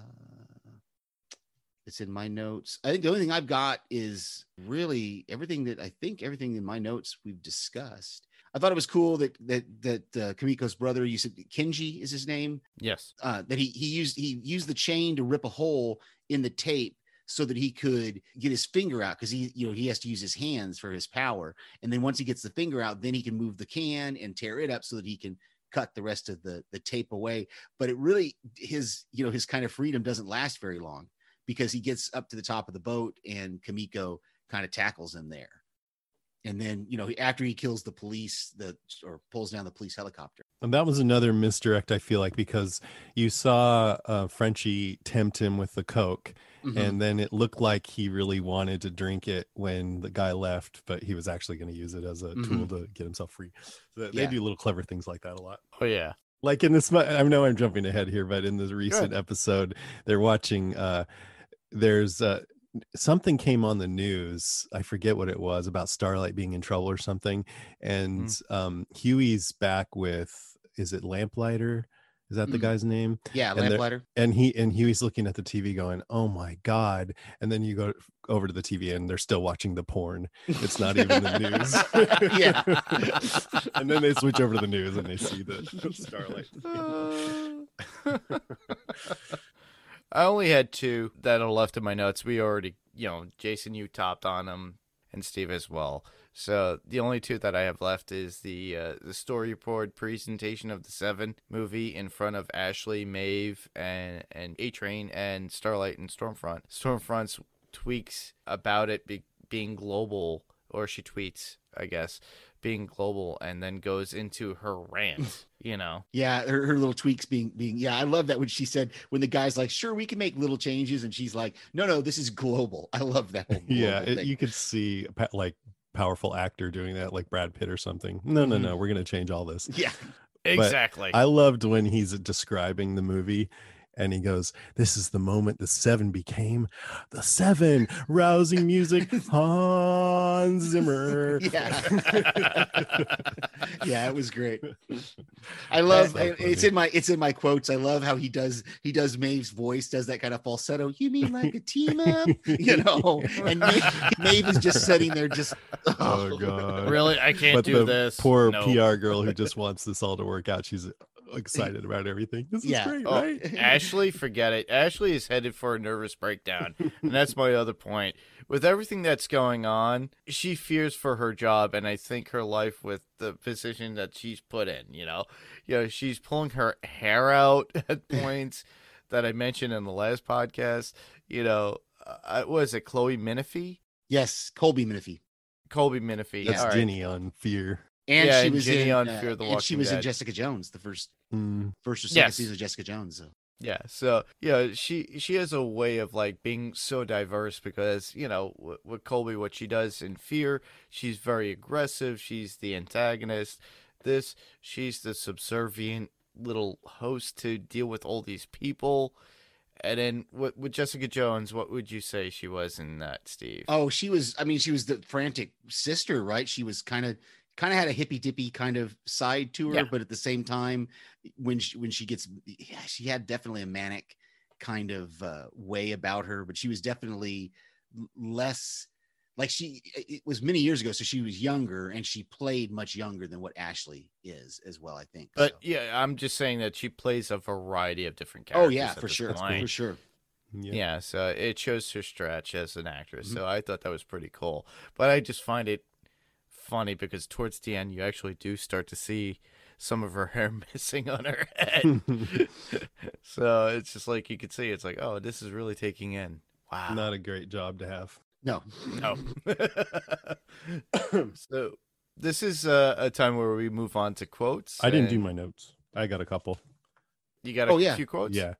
it's in my notes. I think the only thing I've got is really everything that I think everything in my notes we've discussed. I thought it was cool that that that uh, Kimiko's brother, you said Kenji is his name, yes. uh, that he he used he used the chain to rip a hole in the tape so that he could get his finger out because he you know he has to use his hands for his power, and then once he gets the finger out, then he can move the can and tear it up so that he can cut the rest of the the tape away. But it really his you know his kind of freedom doesn't last very long because he gets up to the top of the boat and Kimiko kind of tackles him there. And then, you know, after he kills the police, the or pulls down the police helicopter. And that was another misdirect, I feel like, because you saw uh, Frenchie tempt him with the Coke, Mhm. and then it looked like he really wanted to drink it when the guy left, but he was actually going to use it as a tool to get himself free. So they- they Yeah. do little clever things like that a lot. Oh yeah. like in this i know i'm jumping ahead here but in this recent episode they're watching uh there's uh something came on the news i forget what it was about starlight being in trouble or something and um huey's back with is it lamplighter? Is that the Mm. guy's name? Yeah, And lamplighter. and he and huey's looking at the tv going oh my god. And then you go over to the tv and they're still watching the porn. It's not even the news. Yeah. (laughs) and then they switch over to the news and they see the (laughs) starlight (laughs) I only had two that are left in my notes. We already, you know, Jason, you topped on them, and Steve as well. So the only two that I have left is the uh, the storyboard presentation of the Seven movie in front of Ashley, Maeve, and and A Train, and Starlight and Stormfront. Stormfront's tweaks about it be, being global, or she tweets, I guess, being global, and then goes into her rant. (laughs) You know, Yeah, her, her little tweaks being being yeah, I love that when she said when the guy's like, sure, we can make little changes, and she's like, no, no, this is global. I love that. Whole (laughs) yeah it, you could see like powerful actor doing that like brad pitt or something no no Mhm. no we're gonna change all this yeah, (laughs) exactly. i loved when he's describing the movie and he goes this is the moment the seven became the seven rousing music (laughs) hans zimmer yeah, (laughs) yeah. It was great. I love so I- it's in my it's in my quotes. I love how he does he does Maeve's voice, does that kind of falsetto. You mean like a team up, (laughs) you know? And Maeve, Maeve is just sitting there, just oh, oh god really, I can't but do the this. poor No. pr girl who just wants this all to work out she's excited about everything this Yeah. is great Oh, right (laughs) Ashley, forget it. Ashley is headed for a nervous breakdown. And that's my other point. With everything that's going on, she fears for her job and I think her life with the position that she's put in, you know. You know, she's pulling her hair out (laughs) at points that I mentioned in the last podcast. You know, uh, was it Chloe Minifie? yes, Colby Minifie. Colby Minifie. that's All right. ginny on fear And Yeah, she and was Ginny in on uh, Fear the and she Walking was in Jessica Jones, the first Mm. first or second Yes. season of Jessica Jones. So. Yeah, so yeah, she she has a way of like being so diverse because you know with, with Colby, what she does in Fear, she's very aggressive. She's the antagonist. This, she's the subservient little host to deal with all these people. And then with, with Jessica Jones, what would you say she was in that, Steve? Oh, she was. I mean, she was the frantic sister, right? She was kind of, kind of had a hippy dippy kind of side to her, Yeah. but at the same time, when she when she gets, yeah, she had definitely a manic kind of uh, way about her. But she was definitely less like she it was many years ago, so she was younger and she played much younger than what Ashley is as well. I think. But so. yeah, I'm just saying that she plays a variety of different characters oh characters. yeah, at for sure, point. for sure. Yeah. so it shows her stretch as an actress. Mm-hmm. So I thought that was pretty cool. But I just find it funny because towards the end, you actually do start to see some of her (laughs) hair missing on her head. (laughs) (laughs) so it's just like you could see, it's like, oh, this is really taking in. Wow. Not a great job to have. No, No. (coughs) so this is uh, a time where we move on to quotes. I didn't do my notes. I got a couple. You got a Oh, yeah. few quotes? Yeah.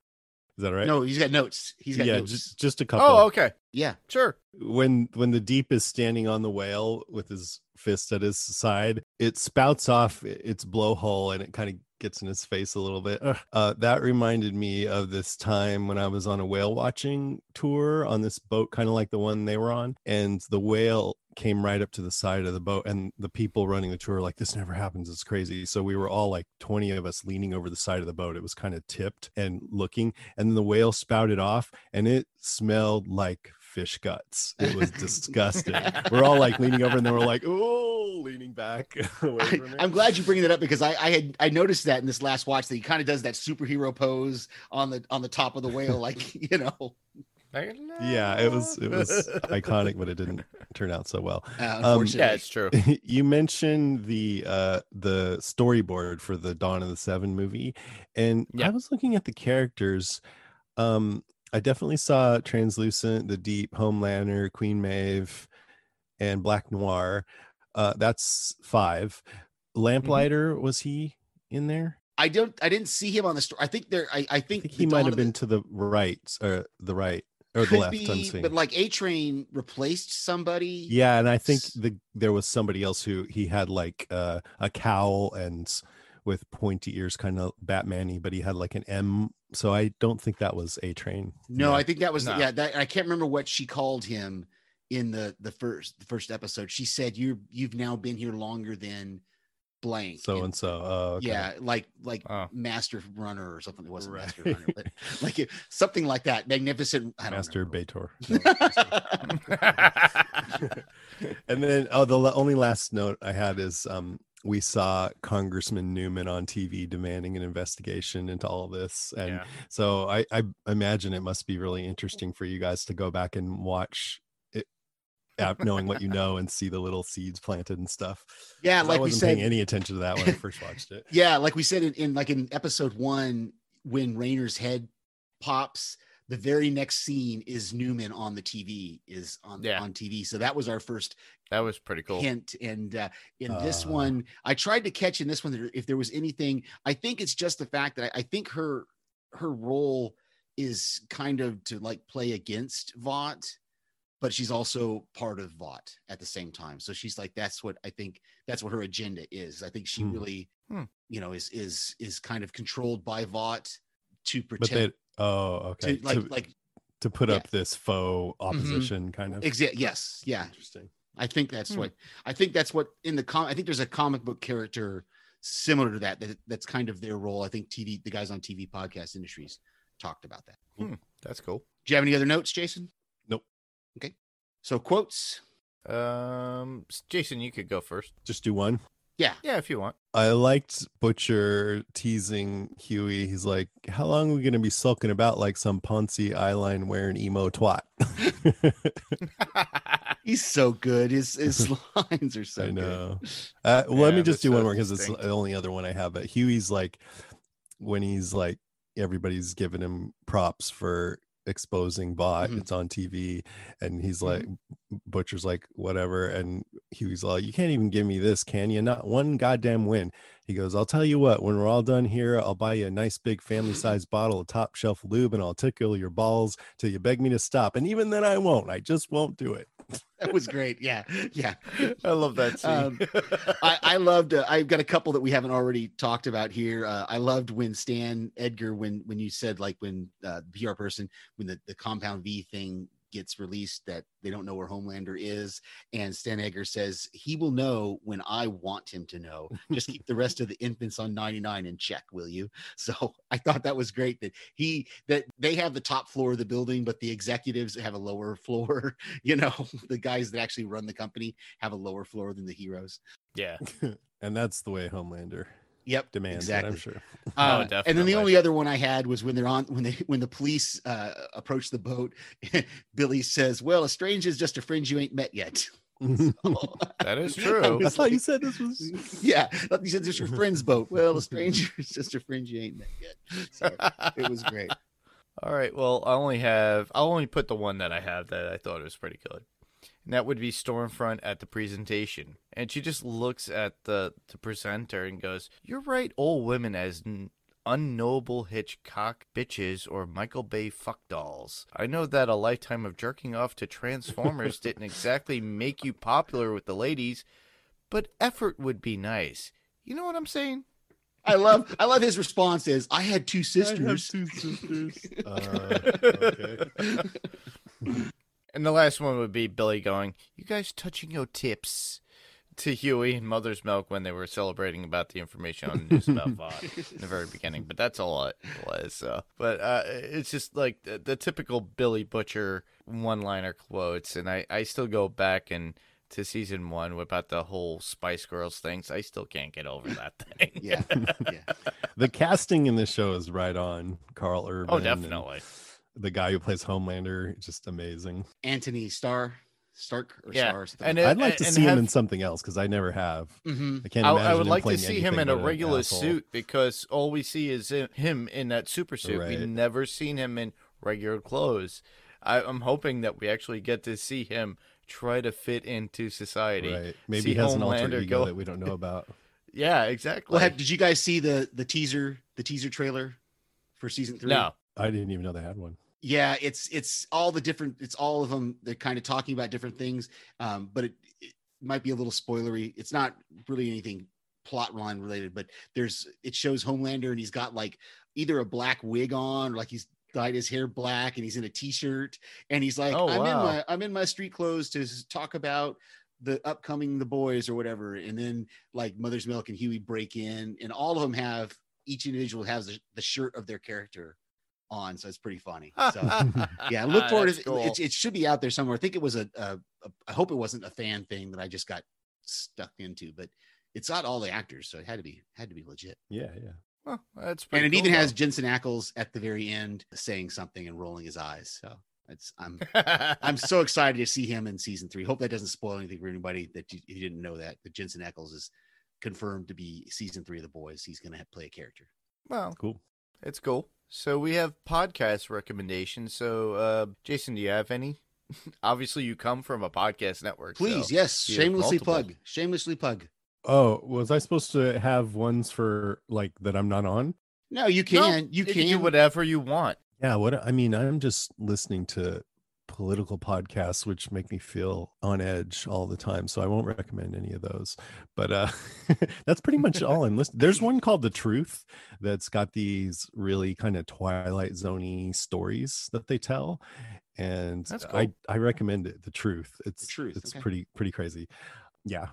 Is that right? no, he's got notes. He's got yeah, notes. just just a couple. Oh, okay. yeah, Sure. when when the deep is standing on the whale with his fist at his side it spouts off its blowhole and it kind of gets in his face a little bit uh, that reminded me of this time when i was on a whale watching tour on this boat kind of like the one they were on and the whale came right up to the side of the boat and the people running the tour were like this never happens. It's crazy. So we were all like 20 of us leaning over the side of the boat. It was kind of tipped and looking and then the whale spouted off and it smelled like fish guts. It was disgusting. (laughs) We're all like leaning over and then we're like oh leaning back (laughs) away I, it. i'm glad you bring that up because I, I had I noticed that in this last watch that he kind of does that superhero pose on the on the top of the whale, like (laughs) you know. Yeah it was it was (laughs) iconic but it didn't turn out so well Uh, Um. Yeah, it's true. (laughs) you mentioned the uh the storyboard for the Dawn of the Seven movie, and Yeah. I was looking at the characters. Um, I definitely saw Translucent, the Deep, Homelander, Queen Maeve, and Black Noir. Uh, that's five. Lamplighter was he in there? I don't I didn't see him on the story. I think there I, I I think, think he might have of the- been to the right or the right or the could left. I'm be, saying. but like A Train replaced somebody. Yeah, and I think the there was somebody else who he had like uh, a cowl and with pointy ears, kind of Batman-y, but he had like an M. So I don't think that was A Train. No, I think that was No. yeah. That I can't remember what she called him in the the first the first episode. She said you you've now been here longer than blank. so And- and so. Oh, okay. Yeah, like like Oh. Master Runner or something. It wasn't Right. Master Runner, but (laughs) like it- something like that. Magnificent. I don't Master remember. Bator. (laughs) (laughs) and then oh, the only last note I had is um we saw Congressman Neuman on TV demanding an investigation into all this, and Yeah. so I, I imagine it must be really interesting for you guys to go back and watch it, (laughs) knowing what you know, and see the little seeds planted and stuff. Yeah, like I we wasn't said. paying any attention to that when I first watched it. (laughs) Yeah, like we said in, in like in episode one, when Raynor's head pops, the very next scene is Neuman on the TV, is on Yeah. on TV. So that was our first that was pretty cool. hint. And uh, in this Ah. one, I tried to catch in this one if there was anything. I think it's just the fact that I, I think her her role is kind of to like play against Vought, but she's also part of Vought at the same time. So she's like, that's what I think. That's what her agenda is. I think she Hmm. really, Hmm. you know, is is is kind of controlled by Vought to But protect. they, oh, okay, to, like to, like to put yeah. up this faux opposition kind of. Exactly. yes yeah Interesting. I think that's Hmm. what I think that's what in the com I think there's a comic book character similar to that, that that's kind of their role. I think TV the guys on TV podcast industries talked about that. That's cool. Do you have any other notes, Jason? Nope. Okay. So quotes. Um, Jason, you could go first. Just do one. Yeah. Yeah, if you want. I liked Butcher teasing Huey. He's like, "How long are we gonna be sulking about like some Ponzi eyeline wearing emo twat?" (laughs) (laughs) He's so good. His his (laughs) lines are so I good. know. Uh, well, let me just they're do one more because it's the only other one I have. But Huey's like, when he's like, everybody's giving him props for exposing Vought. Mhm. It's on TV, and he's like, Butcher's like, whatever, and he was like, you can't even give me this, can you? Not one goddamn win. He goes, I'll tell you what. When we're all done here, I'll buy you a nice big family-sized bottle of top shelf lube, and I'll tickle your balls till you beg me to stop. And even then, I won't. I just won't do it. That was great. Yeah. Yeah. I love that scene. Um, I, I loved. Uh, I've got a couple that we haven't already talked about here. Uh, I loved when Stan Edgar, when when you said like when uh, the PR person, when the, the compound V thing gets released that they don't know where Homelander is, and Stan Edgar says he will know when I want him to know. Just keep the rest of the infants on 99 in check, will you? (laughs) So I thought that was great that he that they have the top floor of the building, but the executives have a lower (laughs) floor. You know, the guys that actually run the company have a lower floor than the heroes. Yeah. (laughs) and that's the way Homelander Yep, demands exactly. it, I'm sure. (laughs) Oh, Uh, and then the only other one I had was when they're on when they when the police uh, approach the boat. (laughs) Billy says, "Well, a stranger is just a friend you ain't met yet." (laughs) That is I true. was I thought you said this was yeah, I thought you said this your friend's boat. Well, a stranger is just a friend you ain't met yet. So it was great. All right. Well, I only have. I'll only put the one that I have that I thought was pretty good, and that would be Stormfront at the presentation, and she just looks at the the presenter and goes, "You're right. All women as n- unknowable Hitchcock bitches or Michael Bay fuck dolls. I know that a lifetime of jerking off to Transformers (laughs) didn't exactly make you popular with the ladies, but effort would be nice. You know what I'm saying?" I love I love his response is I had two I have sisters. two sisters. (laughs) Uh, okay. (laughs) And the last one would be Billy going, "You guys touching your tips." To Huey and Mother's Milk when they were celebrating about the information on the news about (laughs) Vought in the very beginning, but that's all it was. So, but uh, it's just like the, the typical Billy Butcher one-liner quotes, and I, I still go back and to season one about the whole Spice Girls things. I still can't get over that (laughs) thing. Yeah, yeah. the casting in this show is right on. Karl Urban. oh, and definitely. The guy who plays Homelander, just amazing. Anthony Starr, Stark or Yeah, Star. and I'd like to and see him in something else because I never have. hmm I can't I, imagine. I would him like to see him in a regular suit because all we see is him- him in that super suit. We've never seen him in regular clothes. I, I'm hoping that we actually get to see him try to fit into society. Right. Maybe See he has an alter ego go- that we don't know (laughs) about. Yeah, exactly. Well, have, did you guys see the the teaser the teaser trailer for season three? no. I didn't even know they had one. Yeah it's it's all the different it's all of them they're kind of talking about different things um but it, it might be a little spoilery. It's not really anything plot line related but there's it shows homelander and he's got like either a black wig on or like he's dyed his hair black and he's in a t-shirt and he's like Oh, i'm in my i'm in my street clothes to talk about the upcoming the boys or whatever and then like mother's milk and huey break in and all of them have each individual has the, the shirt of their character on so it's pretty funny (laughs) so yeah look ah, forward to cool. it, it should be out there somewhere i think it was a, a, a i hope it wasn't a fan thing that i just got stuck into but it's not all the actors so it had to be had to be legit Yeah, yeah. Well, that's and it cool, even has jensen ackles at the very end saying something and rolling his eyes so it's i'm (laughs) i'm so excited to see him in season three hope that doesn't spoil anything for anybody that you, you didn't know that but jensen ackles is confirmed to be season three of the boys he's going to play a character well, Cool. it's cool. So we have podcast recommendations. So, uh, Jason, do you have any? (laughs) Obviously, you come from a podcast network. so please yes shamelessly multiple. plug shamelessly plug Oh, was I supposed to have ones for like that I'm not on? no you can you you can do whatever you want. Yeah, what I mean, I'm just listening to political podcasts which make me feel on edge all the time. So I won't recommend any of those. But uh (laughs) that's pretty much all I'm listening. There's one called The Truth that's got these really kind of twilight zony stories that they tell. And That's I cool. I recommend it. The Truth. It's Truth, it's okay. pretty pretty crazy. Yeah.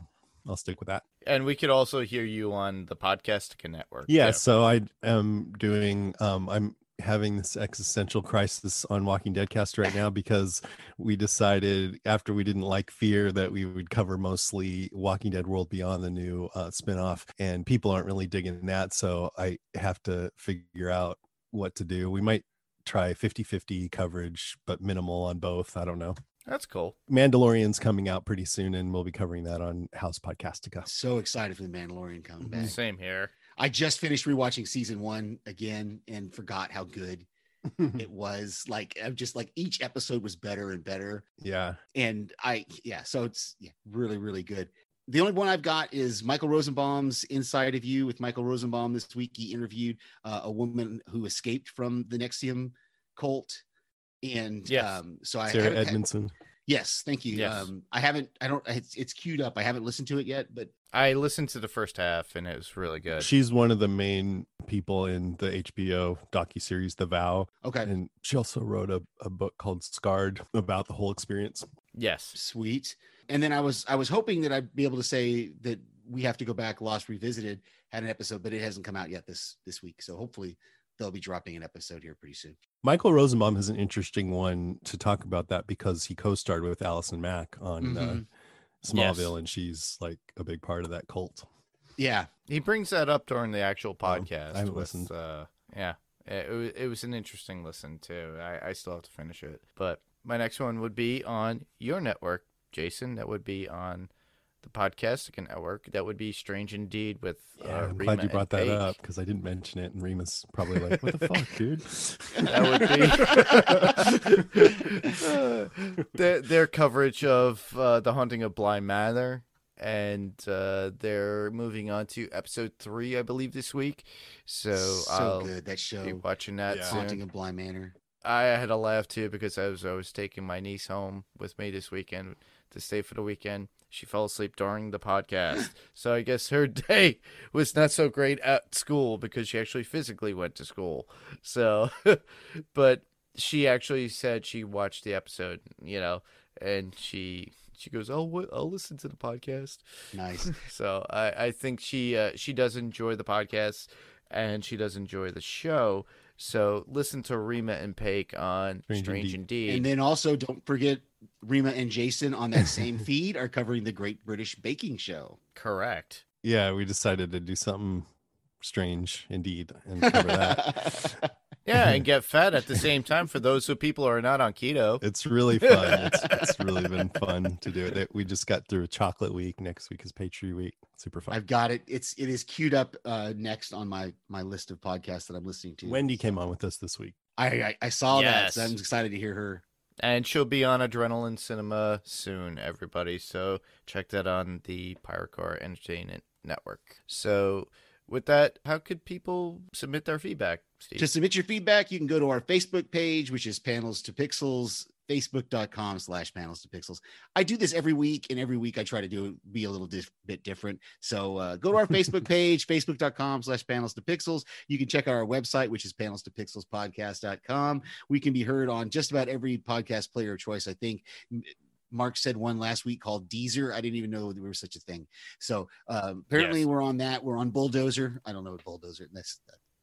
I'll stick with that. And we could also hear you on the Podcastica Network. Yeah, too. so I am doing um I'm having this existential crisis on Walking Dead cast right now because we decided after we didn't like Fear that we would cover mostly Walking Dead World Beyond the new uh spinoff and people aren't really digging that so I have to figure out what to do. We might try 50-50 coverage but minimal on both. I don't know. That's cool. Mandalorian's coming out pretty soon and we'll be covering that on House Podcastica. So excited for the Mandalorian coming back. Same here. I just finished rewatching season one again and forgot how good (laughs) it was. Like I'm just like each episode was better and better. yeah. And I yeah, so it's yeah, really, really good. The only one I've got is Michael Rosenbaum's Inside of You with Michael Rosenbaum this week. He interviewed uh, a woman who escaped from the NXIVM cult. And Yes. um, so I Sarah haven't had- Edmondson. Yes, thank you. Yes. Um, I haven't. I don't. It's, it's queued up. I haven't listened to it yet, but I listened to the first half and it was really good. She's one of the main people in the HBO docuseries The Vow. okay, And she also wrote a, a book called Scarred about the whole experience. yes. sweet. And then I was I was hoping that I'd be able to say that we have to go back. Lost Revisited had an episode, but it hasn't come out yet this this week. So hopefully they'll be dropping an episode here pretty soon. Michael Rosenbaum is an interesting one to talk about that because he co-starred with Allison Mack on uh, Smallville, and she's like a big part of that cult. Yeah, He brings that up during the actual Oh, podcast. I haven't with, listened. Uh, yeah, it, wa- it was an interesting listen too. I, I still have to finish it, but my next one would be on your network, Jason. That would be on the Podcastica network. That would be Strange Indeed with. Yeah, uh, I'm Rima glad you brought that Paige. up because I didn't mention it, and Remus probably like, "What the (laughs) fuck, dude?" That would be (laughs) their, their coverage of uh, the haunting of Bly Manor, and uh, they're moving on to episode three, I believe, this week. So, so I'll good that show. be watching that Yeah. soon. Haunting of Bly Manor. I had a laugh too because I was I was taking my niece home with me this weekend to stay for the weekend. She fell asleep during the podcast, (laughs) so I guess her day was not so great at school because she actually physically went to school. So, (laughs) but she actually said she watched the episode, you know, and she she goes, "Oh, what? I'll listen to the podcast." Nice. (laughs) So I, I think she uh, she does enjoy the podcast and she does enjoy the show. So listen to Rima and Paik on Strange Strange, Indeed. Indeed. and then also don't forget Rima and Jason on that same (laughs) feed are covering the Great British Baking Show. Correct. yeah, we decided to do something strange indeed and cover that. (laughs) Yeah, and (laughs) get fed at the same time for those who people are not on keto. It's really fun. It's, (laughs) it's really been fun to do it. We just got through chocolate week. Next week is Patriot week. Super fun. I've got it. It's it is queued up uh, next on my my list of podcasts that I'm listening to. Wendy came on with us this week. I I, I saw that. So I'm excited to hear her. And she'll be on Adrenaline Cinema soon, everybody. So check that on the Pyrocore Entertainment Network. So with that, how could people submit their feedback, Steve? To submit your feedback, you can go to our Facebook page, which is Panels to Pixels, facebook.com slash panels to pixels. I do this every week, and every week I try to do be a little dif- bit different. So uh, go to our Facebook page, (laughs) facebook.com slash panels to pixels. You can check out our website, which is panels to pixels podcast.com. We can be heard on just about every podcast player of choice, I think. Mark said one last week called Deezer. I didn't even know there was such a thing. So um, apparently Yes. we're on that. We're on Bulldozer. I don't know what Bulldozer. That's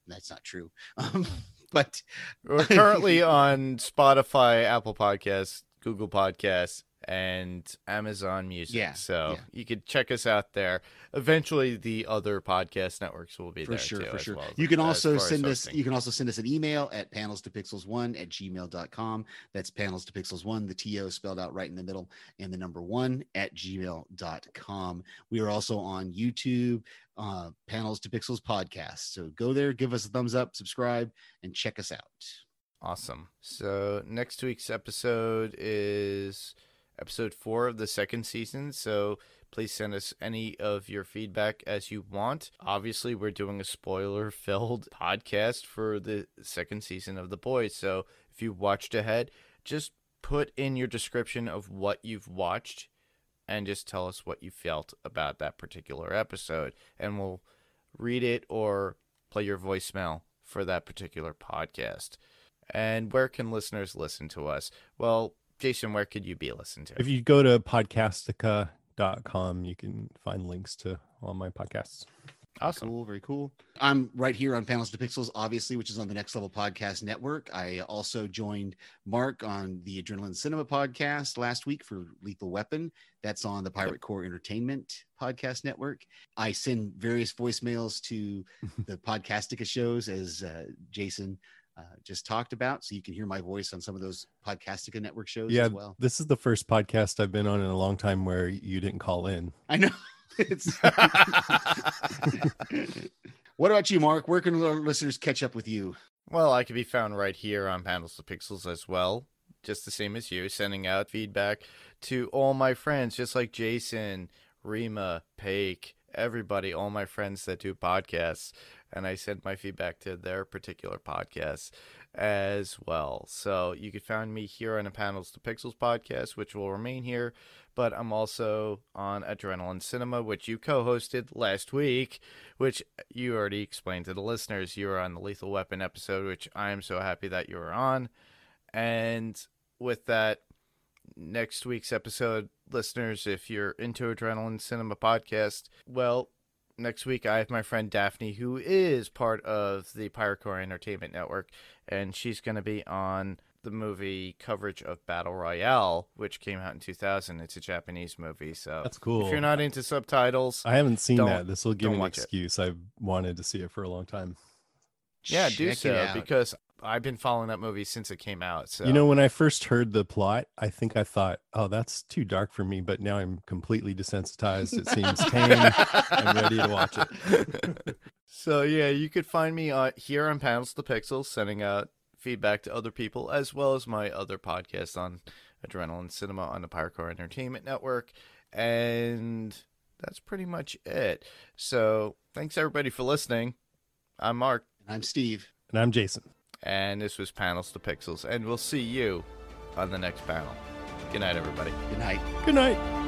that's not true. (laughs) Um, but We're currently on Spotify, Apple Podcasts, Google Podcasts, and Amazon Music. Yeah, So yeah. you could check us out there. Eventually, the other podcast networks will be for there sure, too, for sure. well as- you can also send us. hosting. You can also send us an email at panels to pixels one at gmail.com. That's panels to pixels one, the TO spelled out right in the middle, and the number one at gmail.com. We are also on YouTube, uh, panels to pixels podcast. So go there, give us a thumbs up, subscribe, and check us out. Awesome. So next week's episode is episode four of the second season. So please send us any of your feedback as you want. Obviously, we're doing a spoiler filled (laughs) podcast for the second season of The Boys. So if you watched ahead, just put in your description of what you've watched and just tell us what you felt about that particular episode. And we'll read it or play your voicemail for that particular podcast. And where can listeners listen to us? Well, Jason, where could you be listened to? If you go to podcastica.com, you can find links to all my podcasts. Awesome. Cool, very cool. I'm right here on Panels to Pixels, obviously, which is on the Next Level Podcast Network. I also joined Mark on the Adrenaline Cinema podcast last week for Lethal Weapon. That's on the Pirate Core Entertainment Podcast Network. I send various voicemails to (laughs) the Podcastica shows, as uh, Jason uh, just talked about, so you can hear my voice on some of those Podcastica Network shows Yeah, as well. this is the first podcast I've been on in a long time where you didn't call in. I know. (laughs) It's (laughs) (laughs) what about you, Mark? Where can our listeners catch up with you? well, I can be found right here on Panels to Pixels as well, just the same as you, sending out feedback to all my friends, just like Jason, Rima, Paik, everybody, all my friends that do podcasts. and I send my feedback to their particular podcasts as well. So you can find me here on the Panels to Pixels podcast, which will remain here, but I'm also on Adrenaline Cinema, which you co hosted last week, which you already explained to the listeners. You were on the Lethal Weapon episode, which I am so happy that you were on. And with that, next week's episode, listeners, if you're into Adrenaline Cinema podcast, well, next week I have my friend Daphne, who is part of the Pirate Core Entertainment Network, and she's going to be on the movie coverage of Battle Royale, which came out in 2000. It's a Japanese movie, so That's cool. If you're not into subtitles, I haven't seen that. This will give don't me an watch it. excuse. I've wanted to see it for a long time. yeah, do Check it so because I've been following that movie since it came out. So You know, when I first heard the plot, I think I thought, "Oh, that's too dark for me." But now I'm completely desensitized. It seems (laughs) tame. I'm ready to watch it. (laughs) so yeah, you could find me uh, here on Panels the Pixels, sending out feedback to other people, as well as my other podcast on Adrenaline Cinema on the Pyrocore Entertainment Network, and that's pretty much it. So thanks everybody for listening. I'm Mark, And I'm Steve. And I'm Jason. and this was Panels to Pixels, and we'll see you on the next panel. Good night, everybody. Good night. Good night.